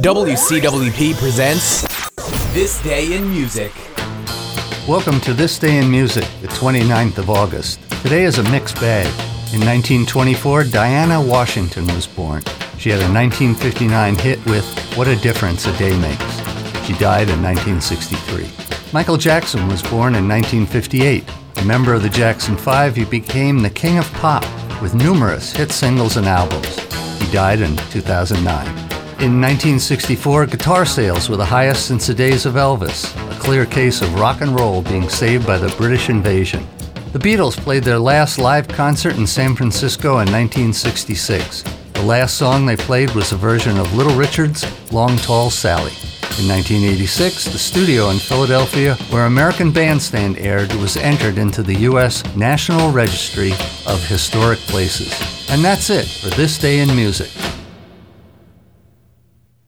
WCWP presents This Day in Music. Welcome to This Day in Music, the 29th of August. Today is a mixed bag. In 1924, Dinah Washington was born. She had a 1959 hit with What a Difference a Day Makes. She died in 1963. Michael Jackson was born in 1958. A member of the Jackson Five, he became the king of pop with numerous hit singles and albums. He died in 2009. In 1964, guitar sales were the highest since the days of Elvis, a clear case of rock and roll being saved by the British invasion. The Beatles played their last live concert in San Francisco in 1966. The last song they played was a version of Little Richard's Long Tall Sally. In 1986, the studio in Philadelphia, where American Bandstand aired, was entered into the U.S. National Registry of Historic Places. And that's it for this day in music.